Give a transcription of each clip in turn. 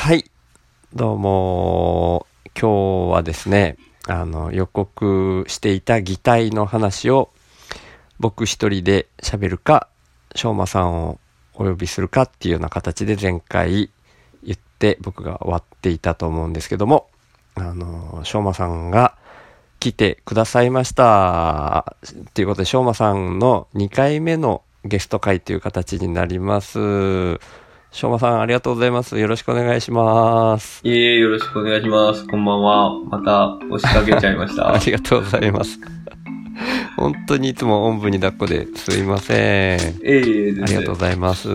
はい。どうも、今日はですね、あの、予告していた擬態の話を僕一人で喋るか、しょうまさんをお呼びするかっていうような形で前回言って僕が終わっていたと思うんですけども、あの、しょうまさんが来てくださいました。ということで、しょうまさんの2回目のゲスト会という形になります。しょうまさん、ありがとうございます。よろしくお願いします。いえいえ、よろしくお願いします。こんばんは。また押しかけちゃいましあた。りがとうございます。本当にいつもおんぶに抱っこですいません。ええありがとうご然。ざいます。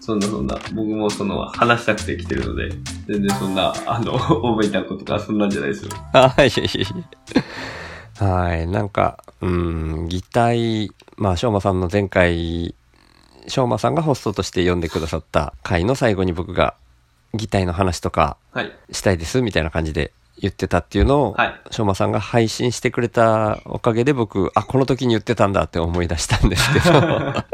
そんなそんな。僕もその、話したくて来てるので、全然そんな、あの、覚えたことか、そんなんじゃないですよ。あ、はい、はい、なんか、うん、擬態、まあ、しょうまさんの前回、しょうまさんがホストとして読んでくださった回の最後に僕が擬態の話とかはい。したいですみたいな感じで言ってたっていうのを、はい。しょうまさんが配信してくれたおかげで僕、あ、この時に言ってたんだって思い出したんですけど、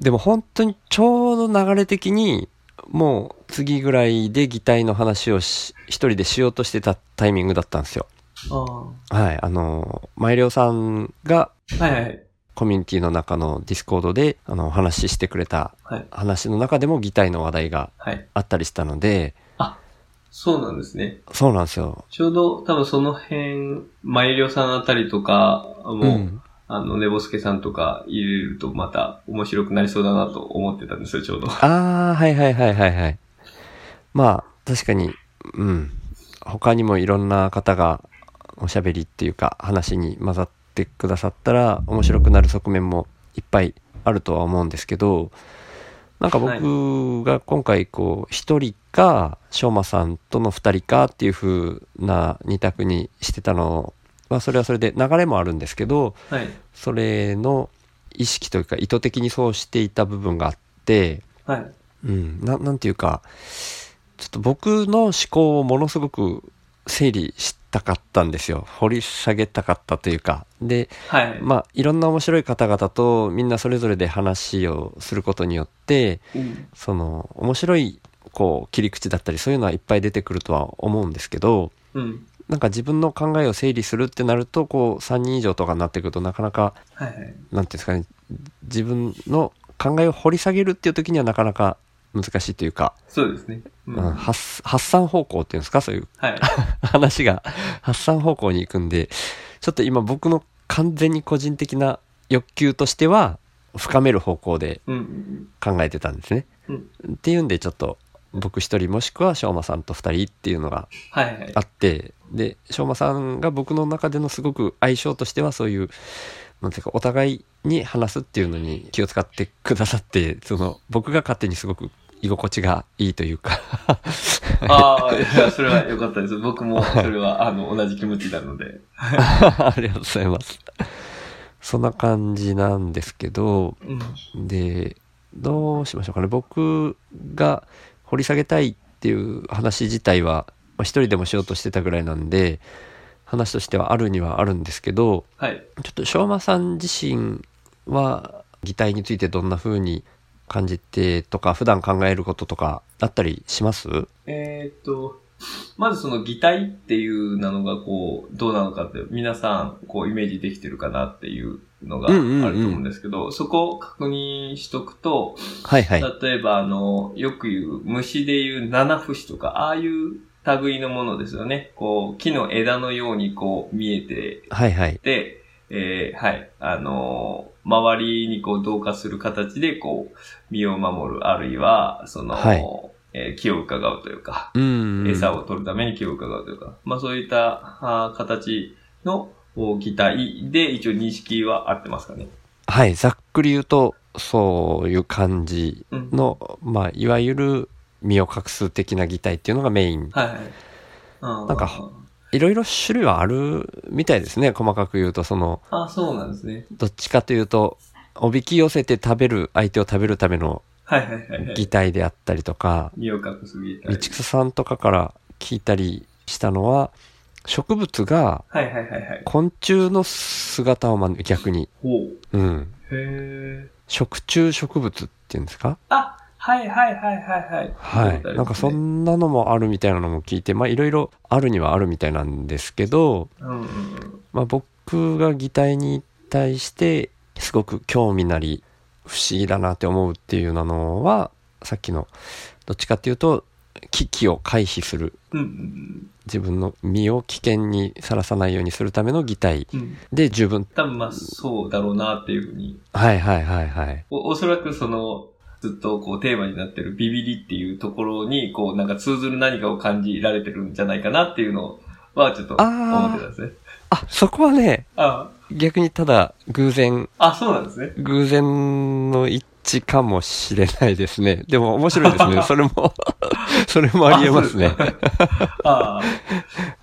でも本当にちょうど流れ的に、もう次ぐらいで擬態の話をし一人でしようとしてたタイミングだったんですよ。あはい、あの、マイレオさんがあ。はいはい。コミュニティの中のディスコードで、あの、お話ししてくれたはい。話の中でも擬態の話題がはい。あったりしたので、そうなんですね。そうなんですよ。ちょうど、多分その辺、マイリョさんあたりとか、もう、うん。あの、ネボスケさんとか入れるとまた面白くなりそうだなと思ってたんですよ、ちょうど。ああ、はいはいはいはいはい。まあ、確かに、うん。他にもいろんな方がおしゃべりっていうか話に混ざってくださったら面白くなる側面もいっぱいあるとは思うんですけど、なんか僕が今回こう、一人か、しょうまさんとの二人かっていう風な二択にしてたのは、それはそれで流れもあるんですけど、はい。それの意識というか意図的にそうしていた部分があって、はい。うん、ななんていうか、ちょっと僕の思考をものすごく整理したかったんですよ。掘り下げたかったというか。で、はい。まあ、いろんな面白い方々とみんなそれぞれで話をすることによって、うんその、面白い、こう、切り口だったり、そういうのはいっぱい出てくるとは思うんですけど、うん。なんか自分の考えを整理するってなると、こう、3人以上とかになってくるとなかなか、はいはい。なんていうんですかね、自分の考えを掘り下げるっていう時にはなかなか難しいというか、そうですね。ううん、発発散方向っていうんですか？そういうはい。話が発散方向に行くんで、ちょっと今僕の完全に個人的な欲求としては、深める方向で考えてたんですね。うん。うん。っていうんでちょっと僕一人もしくはしょうまさんと二人っていうのがはいはいあ。って、で、しょうまさんが僕の中でのすごく相性としてはそういう、なんていうか、お互いに話すっていうのに気を使ってくださって、その、僕が勝手にすごく居心地がいいというか、ああ、いや、それは良かったです。僕も、それは、あの、同じ気持ちなので。ありがとうございます。そんな感じなんですけど、うん。で、どうしましょうかね。僕が掘り下げたいっていう話自体は、まあ、一人でもしようとしてたぐらいなんで、話としてはあるにはあるんですけど、はい。ちょっとしょうまさん自身は擬態についてどんな風に感じてとか普段考えることとかあったりします？えーっと、まずその擬態っていうなのがこう、どうなのかって、皆さん、こう、イメージできてるかなっていうのがあると思うんですけど、そこを確認しとくと、はいはい。例えば、あの、よく言う、虫で言う七節とか、ああいう類のものですよね。こう、木の枝のようにこう、見えてはいはい。で、えーはい、あのー周りにこう同化する形でこう、身を守る、あるいは、その、はいえー気を伺うというか、うん。餌を取るために気を伺うというか、まあそういったあー形のお擬態で一応認識は合ってますかね。はい。ざっくり言うと、そういう感じうん。の、まあ、いわゆる身を隠す的な擬態っていうのがメイン。はいはい。ななんかいろいろ種類はあるみたいですね。細かく言うと、その、あ、そうなんですね。どっちかというと、おびき寄せて食べる、相手を食べるためのはいはいはいはい。擬態であったりとか、身を隠す擬態。道草さんとかから聞いたりしたのは、植物がはいはいはいはい。昆虫の姿をま逆に、ほう。うん。へー。食虫植物っていうんですか？あ、はいはいはいはいはい。はい。なんかそんなのもあるみたいなのも聞いて、まあいろいろあるにはあるみたいなんですけど、うんうんうん。まあ僕が擬態に対してすごく興味なり不思議だなって思うっていうのは、さっきのどっちかっていうと危機を回避するうんうん自分の身を危険にさらさないようにするための擬態うん。うん。で十分。多分まあそうだろうなっていうふうに。はいはいはいはい。おおそらくその、ずっとこうテーマになってるビビリっていうところに、こうなんか通ずる何かを感じられてるんじゃないかなっていうのはちょっと思ってたんですね。あ、そこはね、あ逆にただ偶然、あ、あ、そうなんですね。偶然の一致かもしれないですね。でも面白いですね。それも、それもありえますね。ああ。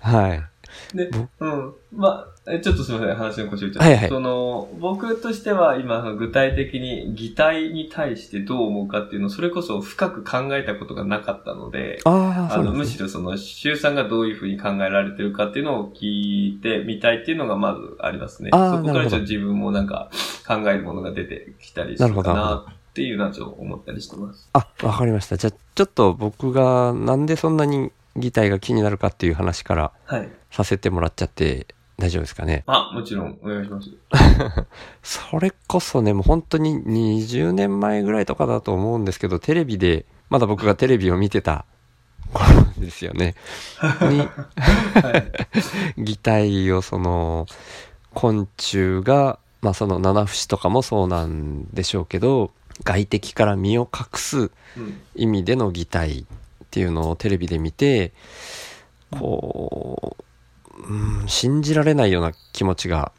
はい。で、うん。まあ、えちょっとすみません、話の腰打っちゃって。はいはいその、僕としては今、具体的に擬態に対してどう思うかっていうのを、それこそ深く考えたことがなかったので、ああ、あの、むそうなんですね。しろその、周さんがどういうふうに考えられてるかっていうのを聞いてみたいっていうのがまずありますね。そこからちょっと自分もなんか考えるものが出てきたりするかなっていうのはちょっと思ったりしてます。あ、わかりました。じゃあ、ちょっと僕がなんでそんなに擬態が気になるかっていう話からはい。させてもらっちゃって大丈夫ですかね？あ、もちろん、お願いします。それこそね、もう本当に20年前ぐらいとかだと思うんですけど、テレビで、まだ僕がテレビを見てた頃ですよね。に、はい。擬態をその、昆虫が、まあその七節とかもそうなんでしょうけど、外敵から身を隠すうん。意味での擬態っていうのをテレビで見て、こう、うん、信じられないような気持ちが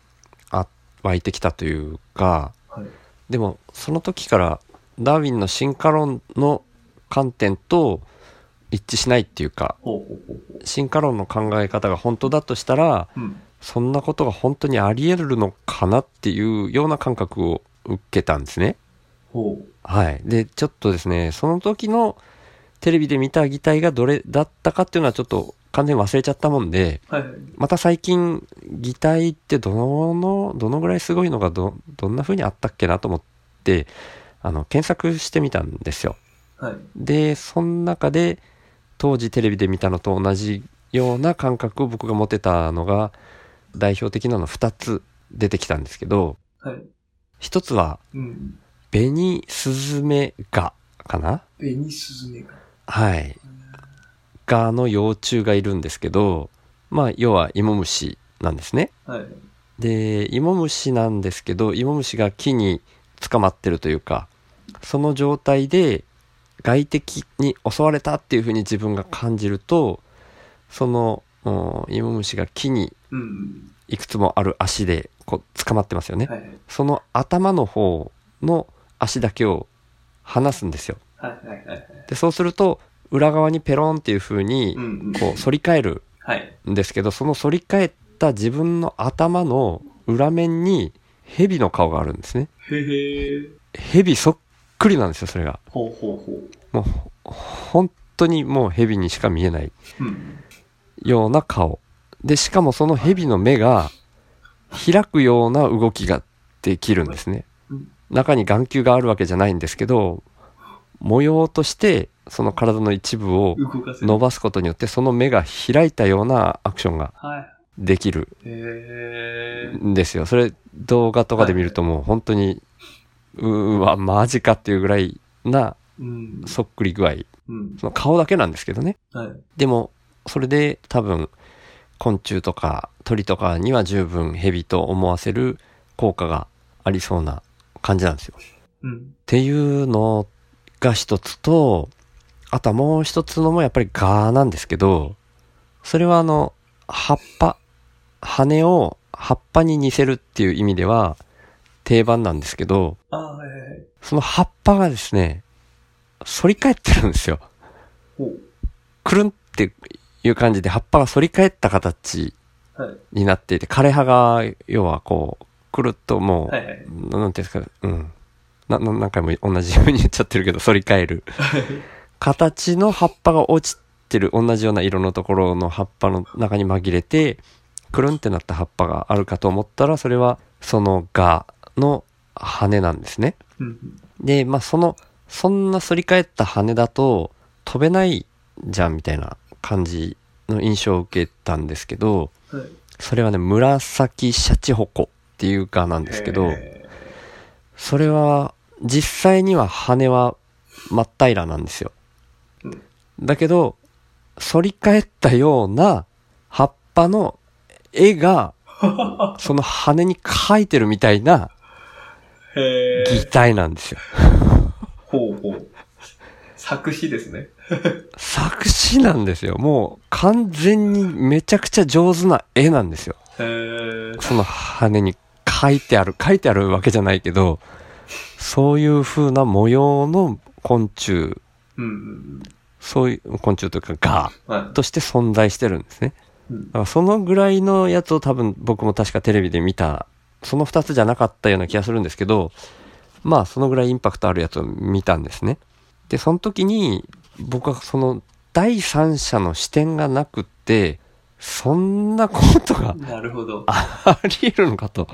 あ湧いてきたというか、はい。でもその時からダーウィンの進化論の観点と一致しないっていうか。進化論の考え方が本当だとしたら、うん。そんなことが本当にあり得るのかなっていうような感覚を受けたんですね。はい。で、ちょっとですね、その時のテレビで見た擬態がどれだったかっていうのはちょっと完全に忘れちゃったもんで、はいはい。また最近擬態ってどの、どのぐらいすごいのがど、どんな風にあったっけなと思って、あの、検索してみたんですよ。はい。で、その中で当時テレビで見たのと同じような感覚を僕が持てたのが代表的なの2つ出てきたんですけど、はい。一つはうん。ベニスズメガかな？ベニスズメが。はい。ガの幼虫がいるんですけど、まあ、要は芋虫なんですね。はい。で、芋虫なんですけど、芋虫が木に捕まってるというか、その状態で外敵に襲われたっていうふうに自分が感じると、その、うん芋虫が木にうん。いくつもある足でこう捕まってますよね。はいはい。その頭の方の足だけを離すんですよ。はいはいはいはい。で、そうすると、裏側にペロンっていう風に。こう、反り返るはい。んですけど、その反り返った自分の頭の裏面に蛇の顔があるんですね。へへ蛇そっくりなんですよ、それが。ほうほうほう。もう、ほ本当にもう蛇にしか見えないうん。ような顔。で、しかもその蛇の目が開くような動きができるんですねうん。中に眼球があるわけじゃないんですけど、模様としてその体の一部を。伸ばすことによってその目が開いたようなアクションがはい。できる。んですよ。それ動画とかで見るともう本当に、うーわ、マジかっていうぐらいなうん。そっくり具合。うん。その顔だけなんですけどね。はい。でも、それで多分、昆虫とか鳥とかには十分蛇と思わせる効果がありそうな感じなんですよ。っうん。ていうのが一つと、あとはもう一つのもやっぱりガなんですけど、それはあの、葉っぱ、羽を葉っぱに似せるっていう意味では定番なんですけど、ああ、はいはいはい。その葉っぱがですね、反り返ってるんですよ。くるんっていう感じで葉っぱが反り返った形はい。になっていて、枯葉が、要はこう、くるっともう、はいはい。ななんていうんですか、うん。な、な何回も同じように言っちゃってるけど、反り返る。形の葉っぱが落ちてる、同じような色のところの葉っぱの中に紛れて、くるんってなった葉っぱがあるかと思ったら、それは、そのガの羽なんですね。うん。で、まあ、そのそんな反り返った羽だと飛べないじゃんみたいな感じの印象を受けたんですけど、はい。それはね、紫シャチホコっていうかなんですけど、へそれは実際には羽は真っ平らなんですよ。うんだけど、反り返ったような葉っぱの絵が、その羽に描いてるみたいな擬ー態なんですよ。ほうほう。作詞ですね。作詞なんですよ。もう完全にめちゃくちゃ上手な絵なんですよ。その羽に描いてある、描いてあるわけじゃないけど、そういう風な模様の昆虫、そういう昆虫というかガうん。はい。として存在してるんですね。うんだからそのぐらいのやつを多分僕も確かテレビで見た、その二つじゃなかったような気がするんですけど、まあそのぐらいインパクトあるやつを見たんですね。で、その時に僕はその第三者の視点がなくって、そんなことがなるほど。あり得るのかと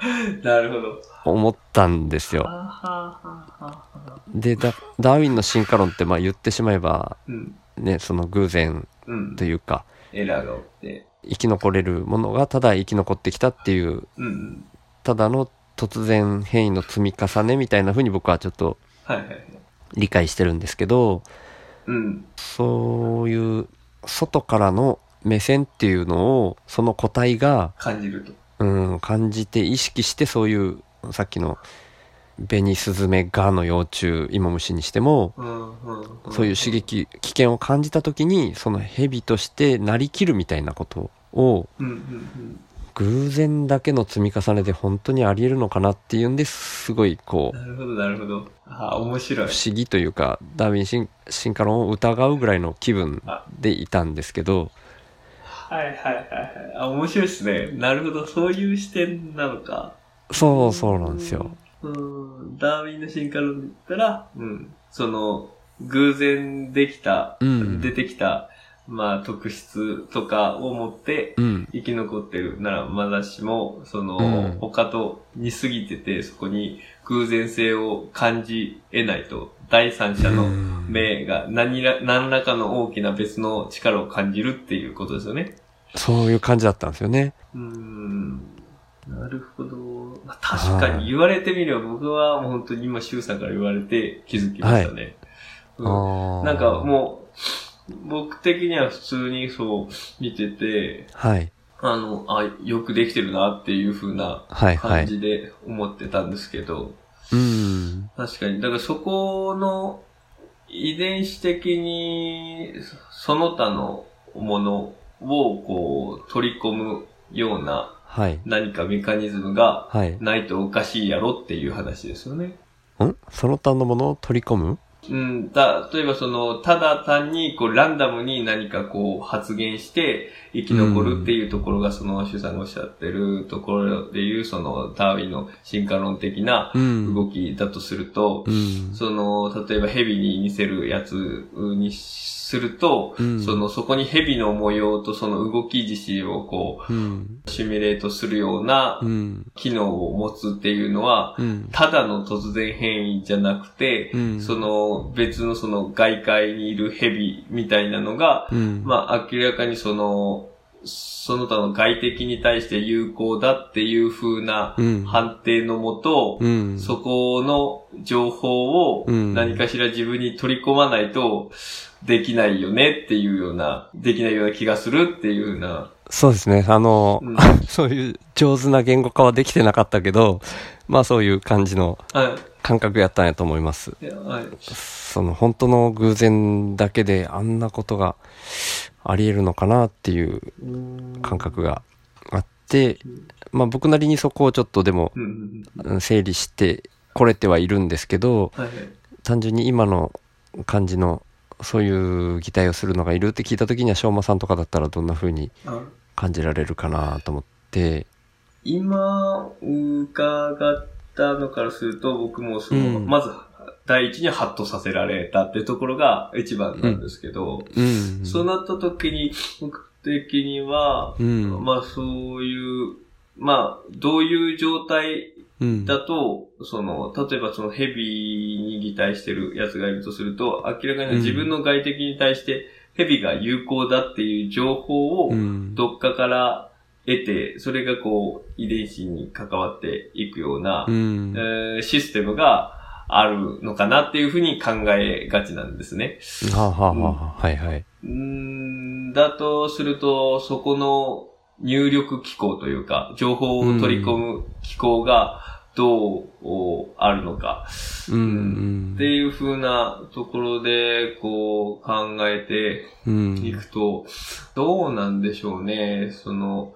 なるほど。思ったんですよ。で、ダダーウィンの進化論ってまあ言ってしまえば、うん。ね、その偶然うんと。いうか、エラーが起きて。生き残れるものがただ生き残ってきたっていううん。ただの突然変異の積み重ねみたいな風に僕はちょっと。理解してるんですけどうん。そういう外からの目線っていうのをその個体が、感じると。うん、感じて意識してそういうさっきのベニスズメガの幼虫イモムシにしても。そういう刺激危険を感じた時にその蛇としてなりきるみたいなことを。偶然だけの積み重ねで本当にあり得るのかなっていうんですごいこうなるほど、なるほど。ああ、面白い。不思議というかダーウィン進進化論を疑うぐらいの気分でいたんですけどはいはいはいはい。あ、面白いですね。なるほど、そういう視点なのか。そうそうなんですよ。うん。ダーウィンの進化論で言ったら、うん。その、偶然できた、うん出てきた、まあ、特質とかを持って、うん生き残ってるならまだしも、その、うん他と似すぎてて、そこに偶然性を感じ得ないと、第三者の目が何ら、何らかの大きな別の力を感じるっていうことですよね。そういう感じだったんですよね。うーん。なるほど。まあ確かに言われてみれば僕はもう本当に今、周さんから言われて気づきましたね。うんあーなんかもう、僕的には普通にそう見てて、はいあの、あ、よくできてるなっていう風なはいはい。感じで思ってたんですけど、うん確かに。だからそこの遺伝子的にその他のものをこう取り込むようなはい何かメカニズムがはい。ないとおかしいやろっていう話ですよね。ん？その他のものを取り込む？うん、た、例えばその、ただ単に、こう、ランダムに何かこう、発言して、生き残るっていうところが、その、シュさんがおっしゃってるところでいう、その、ダーウィンの進化論的なうん。動きだとすると、うん。その、例えば蛇に似せるやつにすると、うんその、そこに蛇の模様とその動き自身をこうん。う、シミュレートするようなうん。機能を持つっていうのは、うん。ただの突然変異じゃなくて、うんその別のその外界にいる蛇みたいなのが、うん。まあ明らかにその、その他の外敵に対して有効だっていう風なうん。判定のもと、うん。そこの情報をうん何かしら自分に取り込まないとできないよねっていうような、できないような気がするっていうような。そうですね。あの、うん そういう上手な言語化はできてなかったけど、まあそういう感じのは感覚やったんやと思います。い。はい。その本当の偶然だけであんなことがあり得るのかなっていう感覚があって、まあ僕なりにそこをちょっとでも整理してこれてはいるんですけど。単純に今の感じのそういう擬態をするのがいるって聞いた時には、しょうまさんとかだったらどんな風にあ感じられるかなと思って、今、伺ったのからすると、僕もその、うんまず、第一にハッとさせられたってところが一番なんですけど、うん。そうなった時に、僕的には、うん。まあそういう、まあ、どういう状態うん。だと、その、例えばそのヘビに擬態してるやつがいるとすると、明らかに自分の外敵に対してヘビが有効だっていう情報をうん。どっかから得て、それがこう遺伝子に関わっていくようなう、ん。えーシステムがあるのかなっていうふうに考えがちなんですね。はあ、はあはあ、はいはい。うーんだとすると、そこの入力機構というか、情報を取り込む機構がどうあるのか、うん。うんっていう風なところで、こう考えてうん。いくと、どうなんでしょうね。その、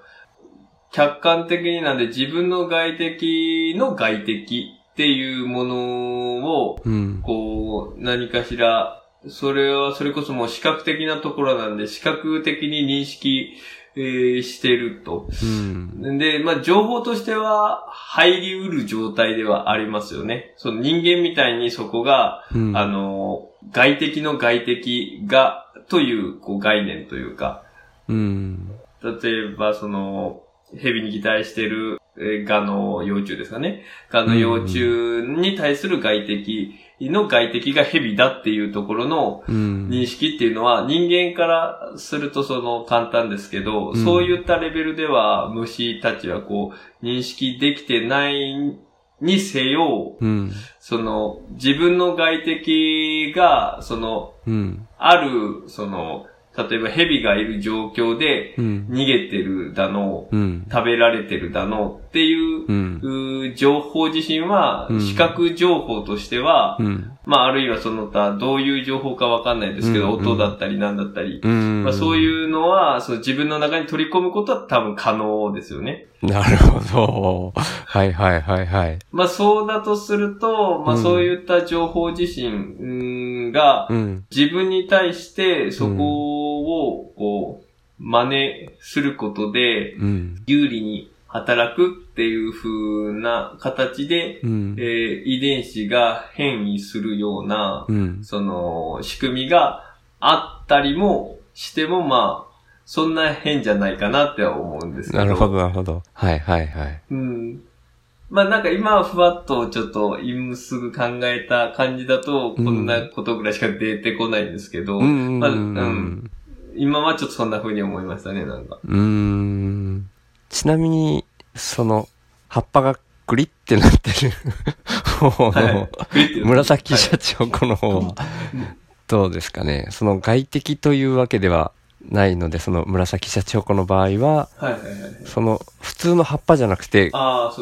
客観的になんで自分の外敵の外敵っていうものを、うん。こう、何かしら、それは、それこそもう視覚的なところなんで、視覚的に認識、えーしてると。うん。で、まあ、情報としては、入りうる状態ではありますよね。その人間みたいにそこが、うん。あの、外敵の外敵が、という、こう、概念というか、うん。例えば、その、蛇に擬態してる、えーガの幼虫ですかね。ガの幼虫に対する外敵の外敵が蛇だっていうところのうん。認識っていうのは人間からするとその簡単ですけど、うんそういったレベルでは虫たちはこう認識できてないにせよ、うん。その自分の外敵がそのうん。あるその例えば蛇がいる状況でうん。逃げてるだの、うん。食べられてるだのっていう情報自身はうん、視覚情報としては、うん。まああるいはその他、どういう情報かわかんないですけど、音だったりなんだったり、うん。まあそういうのは、その自分の中に取り込むことは多分可能ですよね。なるほど。はいはいはいはい。まあそうだとすると、まあうんそういった情報自身がう、ん。自分に対してそこを、こう、真似することで、うん。有利に働くっていう風な形で、うんえ。ー遺伝子が変異するような、うん。その、仕組みがあったりもしても、まあ、そんな変じゃないかなっては思うんですけど。なるほどなるほど。はいはいはい。うん。まあなんか今はふわっとちょっと今すぐ考えた感じだと、こんなことぐらいしか出てこないんですけど、うん。まあううんん。今はちょっとそんな風に思いましたね、なんか。うーん。ちなみに、その、葉っぱがグリってなってる方の、紫シャチホコの方は、どうですかね。その外敵というわけではないので、その紫シャチホコの場合は、はいはいはい。その普通の葉っぱじゃなくて、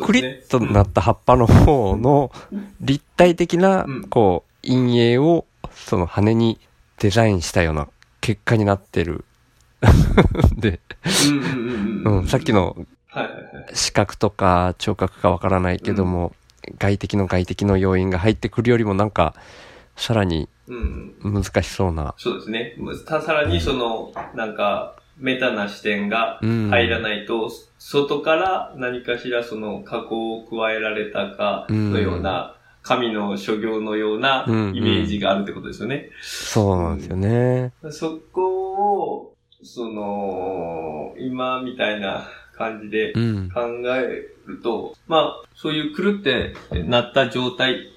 クリ。ッとなった葉っぱの方の立体的なうん、こう、陰影を、その羽にデザインしたような結果になってる。で。うん、さっきのはいはいはい。視覚とか聴覚かわからないけども、外敵の外敵の要因が入ってくるよりもなんか、さらにうん。難しそうな。そうですね。たさらにその、なんか、メタな視点がうん。入らないと、外から何かしらその加工を加えられたかのような、神の所業のようなうんイメージがあるってことですよね。そうなんですよね。そこを、その、今みたいな感じでうん。考えると、まあ、そういう狂ってなった状態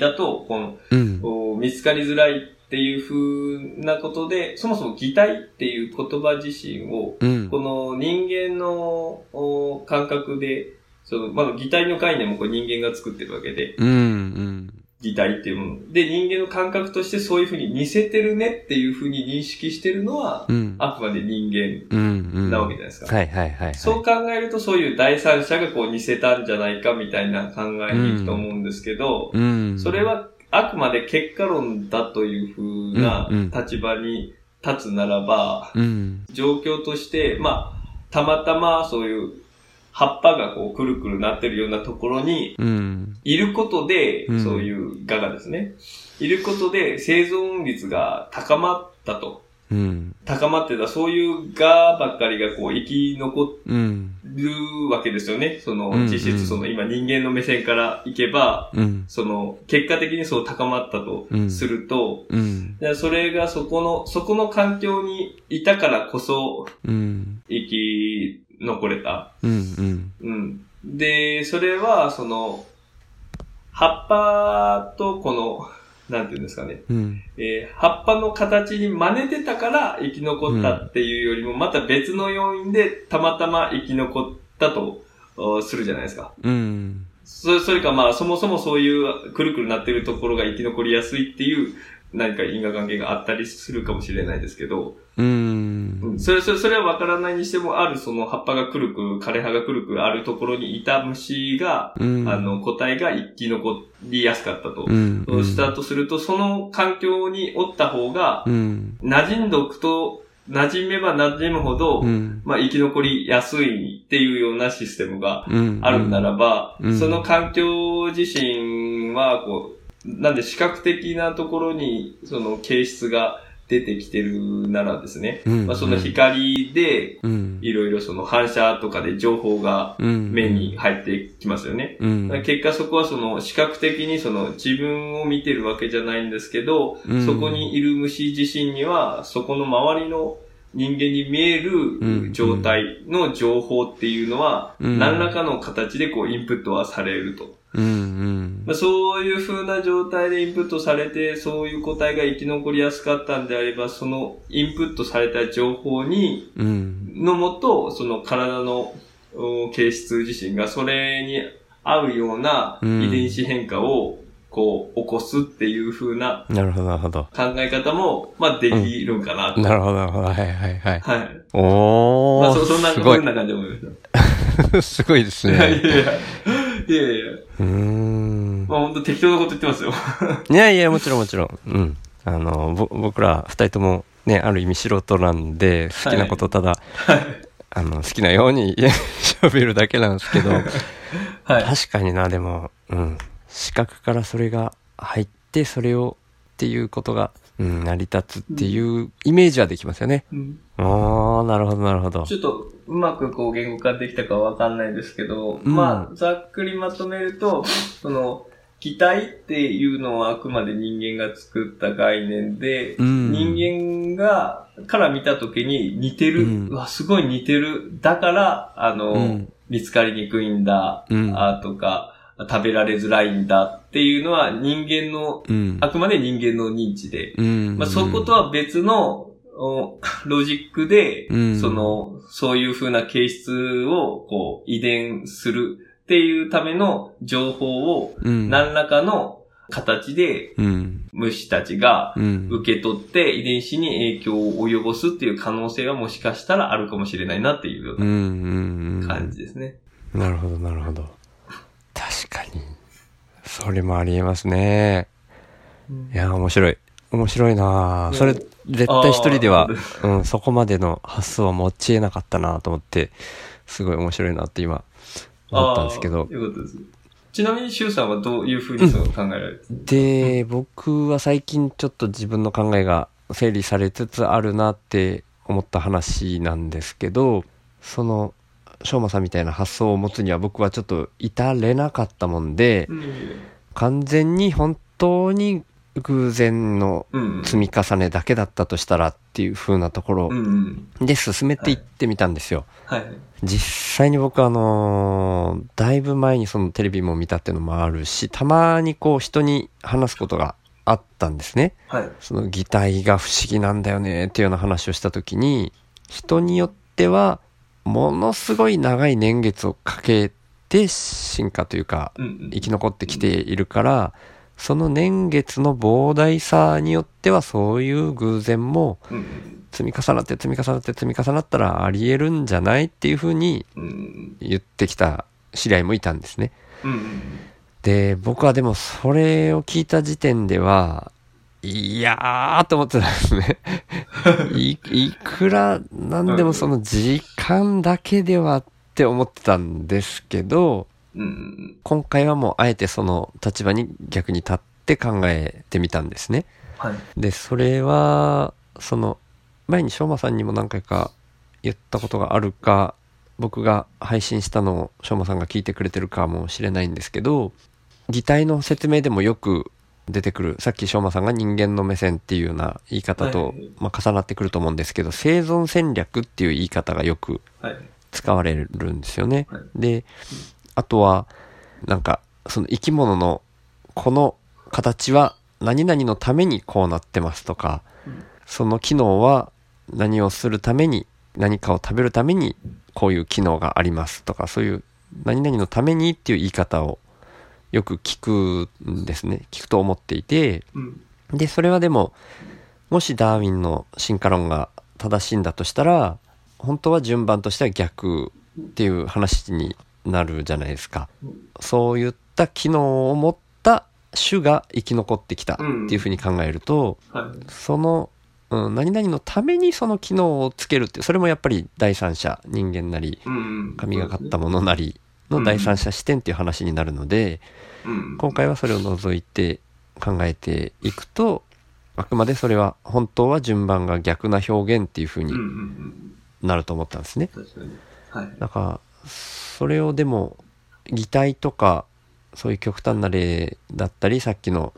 だと、この、うん。見つかりづらいっていう風なことで、そもそも擬態っていう言葉自身を、うん。この人間のお感覚で、その、まあ、擬態の概念もこれ人間が作ってるわけで、うん。うん。擬態っていうもの。で、人間の感覚としてそういう風に似せてるねっていう風に認識してるのは、うん。あくまで人間。なわけじゃないですか。はいはいはいはい。そう考えるとそういう第三者がこう似せたんじゃないかみたいな考えに行くと思うんですけど、うん。それ、はあくまで結果論だという風なうんうん立場に立つならば、うん。状況として、まあ、たまたまそういう葉っぱがこうくるくるなってるようなところにうん。いることで、うんそういうガがですね、いることで生存率が高まったと。うん。高まってた、そういうガばっかりがこう生き残うん。るわけですよね。そのうん、実うん質その今人間の目線からいけば、うん。その、結果的にそう高まったとうんすると、それがそこの、そこの環境にいたからこそうん。生き残れた。うん。うん。うん。で、それは、その、葉っぱとこの、なんていうんですかね。うん。えー葉っぱの形に真似てたから生き残ったっていうよりも、また別の要因でたまたま生き残ったとおするじゃないですか。うん。それ、それかまあ、そもそもそういうくるくるなってるところが生き残りやすいっていう何か因果関係があったりするかもしれないですけど、うん。うんそれ、それ、それはわからないにしても、あるその葉っぱがくるくる、枯れ葉がくるくるあるところにいた虫が、うん。あの、個体が生き残りやすかったと。うん。うん。したとすると、その環境におった方がう、ん。馴染んどくと、馴染めば馴染むほど、うん。まあ生き残りやすいっていうようなシステムがうん。あるならば、うんその環境自身は、こう、なんで視覚的なところに、その形質が出てきてるならですね、うんまあ、その光で、うん。いろいろその反射とかで情報がうん。目に入ってきますよね。うん。結果そこはその視覚的にその自分を見てるわけじゃないんですけど、うんそこにいる虫自身には、そこの周りの人間に見えうんる状態の情報っていうのは、うん何らかの形でこうインプットはされると。うん。うん。まあ、そういう風な状態でインプットされて、そういう個体が生き残りやすかったんであれば、そのインプットされた情報に、うん。のもと、その体のお形質自身がそれに合うようなうん遺伝子変化をこう起こすっていう風ななるほど、なるほど。考え方も、まあできるんかなと。なるほど、なるほど。はいはいはい。はい。おー。まあそ、そんな、すごいそん。な感じで思いまし すごいですた。いやいね。やいや。いやいや。うーん。まあ本当適当なこと言ってますよ。いやいや、もちろんもちろん。うん。あの、ぼ、僕ら二人ともね、ある意味素人なんで、好きなことただ、あの、好きなように 喋るだけなんですけど、はい。確かにな、でも、うん。視覚からそれが入って、それをっていうことが、うん、成り立つっていうイメージはできますよね。うんああ、なるほど、なるほど。ちょっとうまくこう言語化できたかわかんないですけど、うん。まあ、ざっくりまとめると、その、擬態っていうのはあくまで人間が作った概念で、うん。人間が、から見たときに似てる、うん。うわ、すごい似てる。だから、あの、うん。見つかりにくいんだ、うん。あとか、食べられづらいんだっていうのは人間の、うん。あくまで人間の認知で、うん。まあ、そことは別の、おロジックで、うんその、そういう風な形質を、こう、遺伝するっていうための情報を、うん、何らかの形でうん。虫たちがうん。受け取って遺伝子に影響を及ぼすっていう可能性はもしかしたらあるかもしれないなっていうよううん。う。なんうん。感じですね。なるほど、なるほど。確かに。それもありえますね。いや、面白い。面白いなぁそれ、絶対一人ではあ、うん、そこまでの発想は持ち得なかったなと思って、すごい面白いなって今、思ったんですけどあー。いうことです。ちなみに、シュウさんはどういう風にそう考えられてるで、僕は最近ちょっと自分の考えが整理されつつあるなって思った話なんですけど、その、しょうまさんみたいな発想を持つには僕はちょっと至れなかったもんで、うん完全に本当に偶然のうん。積み重ねだけだったとしたらっていう風なところうんうん。で進めていってみたんですよ。はい。実際に僕あのーだいぶ前にそのテレビも見たっていうのもあるし、たまにこう人に話すことがあったんですね。はい。その擬態が不思議なんだよねっていうような話をした時に、人によってはものすごい長い年月をかけて進化というかうんうん。生き残ってきているから、その年月の膨大さによってはそういう偶然もうん積み重なって積み重なって積み重なったらあり得るんじゃないっていうふうに言ってきた知り合いもいたんですね。で、僕はでもそれを聞いた時点では、いやーと思ってたんですね。い、いくらなんでもその時間だけではって思ってたんですけど、今回はもうあえてその立場に逆に立って考えてみたんですね。はい。で、それは、その、前にしょうまさんにも何回か言ったことがあるか、僕が配信したのをしょうまさんが聞いてくれてるかもしれないんですけど、擬態の説明でもよく出てくる、さっきしょうまさんが人間の目線っていうような言い方と、はいまあ、重なってくると思うんですけど、生存戦略っていう言い方がよくはい。使われるんですよね。はいで、あとは、なんか、その生き物のこの形は何々のためにこうなってますとか、その機能は何をするために、何かを食べるためにこういう機能がありますとか、そういう何々のためにっていう言い方をよく聞くんですね。聞くと思っていて、うん。で、それはでも、もしダーウィンの進化論が正しいんだとしたら、本当は順番としては逆っていう話になるじゃないですか。そういった機能を持った種が生き残ってきたっていうふうに考えると、はい。その、うん、何々のためにその機能をつけるって、それもやっぱり第三者、人間なり、うんうん。神がかったものなりの第三者視点っていう話になるので、うん。今回はそれを除いて考えていくと、あくまでそれは本当は順番が逆な表現っていう風にうんうんうん。なると思ったんですね。だから、それをでも、擬態とか、そういう極端な例だったり、さっきの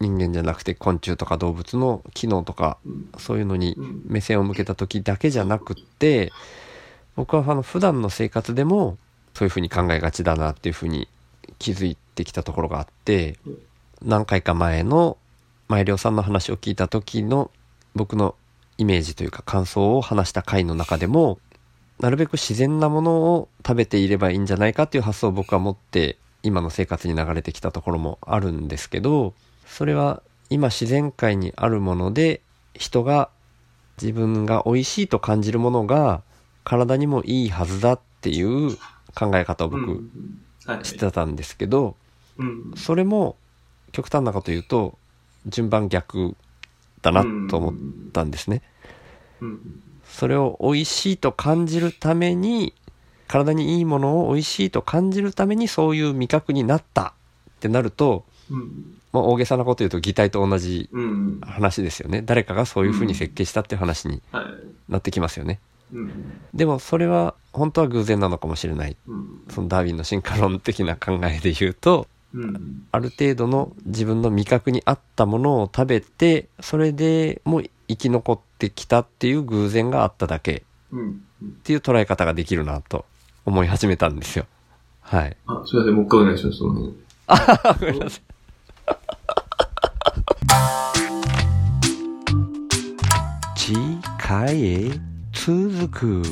人間じゃなくて昆虫とか動物の機能とか、そういうのに目線を向けた時だけじゃなくって、僕はあの普段の生活でもそういうふうに考えがちだなっていうふうに気づいてきたところがあって、何回か前の前涼さんの話を聞いた時の僕のイメージというか感想を話した回の中でも、なるべく自然なものを食べていればいいんじゃないかっていう発想を僕は持って今の生活に流れてきたところもあるんですけど、それは今自然界にあるもので人が自分が美味しいと感じるものが体にもいいはずだっていう考え方を僕。してたんですけど、うん。それも極端なこと言うと順番逆だなと思ったんですね。うん。それを美味しいと感じるために体にいいものを美味しいと感じるためにそういう味覚になったってなるとうん。まあ、大げさなこと言うと擬態と同じうん。話ですよね誰かがそういうふうに設計したっていう話にはい。なってきますよねうん。でもそれは本当は偶然なのかもしれないうん。そのダーウィンの進化論的な考えで言うとうん。ある程度の自分の味覚に合ったものを食べてそれでもう生き残ってきたっていう偶然があっただけうん。っていう捉え方ができるなと思い始めたんですよはいあ、すいません。もう一回お願いします。その辺。あごめんなさい次回へ続く